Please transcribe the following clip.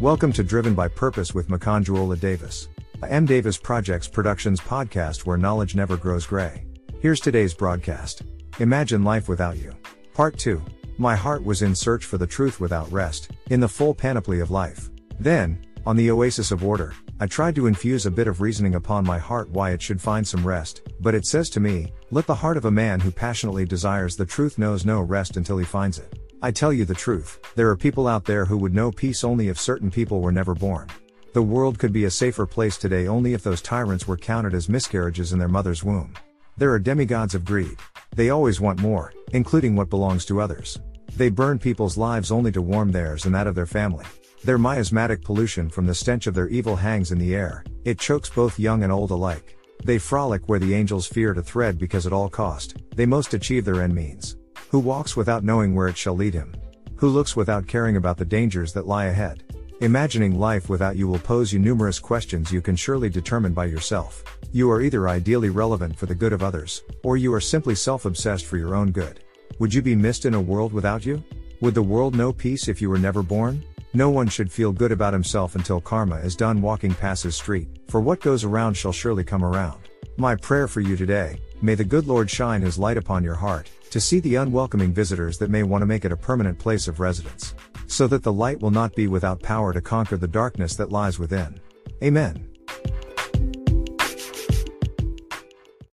Welcome to Driven by Purpose with Makanjuola Davis, a M. Davis Projects Productions podcast where knowledge never grows gray. Here's today's broadcast Imagine Life Without You. Part 2. My heart was in search for the truth without rest, in the full panoply of life. Then, on the oasis of order, I tried to infuse a bit of reasoning upon my heart why it should find some rest, but it says to me, Let the heart of a man who passionately desires the truth knows no rest until he finds it. I tell you the truth, there are people out there who would know peace only if certain people were never born. The world could be a safer place today only if those tyrants were counted as miscarriages in their mother's womb. There are demigods of greed. They always want more, including what belongs to others. They burn people's lives only to warm theirs and that of their family. Their miasmatic pollution from the stench of their evil hangs in the air, it chokes both young and old alike. They frolic where the angels fear to thread because at all cost, they most achieve their end means. Who walks without knowing where it shall lead him? Who looks without caring about the dangers that lie ahead? Imagining life without you will pose you numerous questions you can surely determine by yourself. You are either ideally relevant for the good of others, or you are simply self obsessed for your own good. Would you be missed in a world without you? Would the world know peace if you were never born? No one should feel good about himself until karma is done walking past his street, for what goes around shall surely come around. My prayer for you today, may the good Lord shine his light upon your heart, to see the unwelcoming visitors that may want to make it a permanent place of residence. So that the light will not be without power to conquer the darkness that lies within. Amen.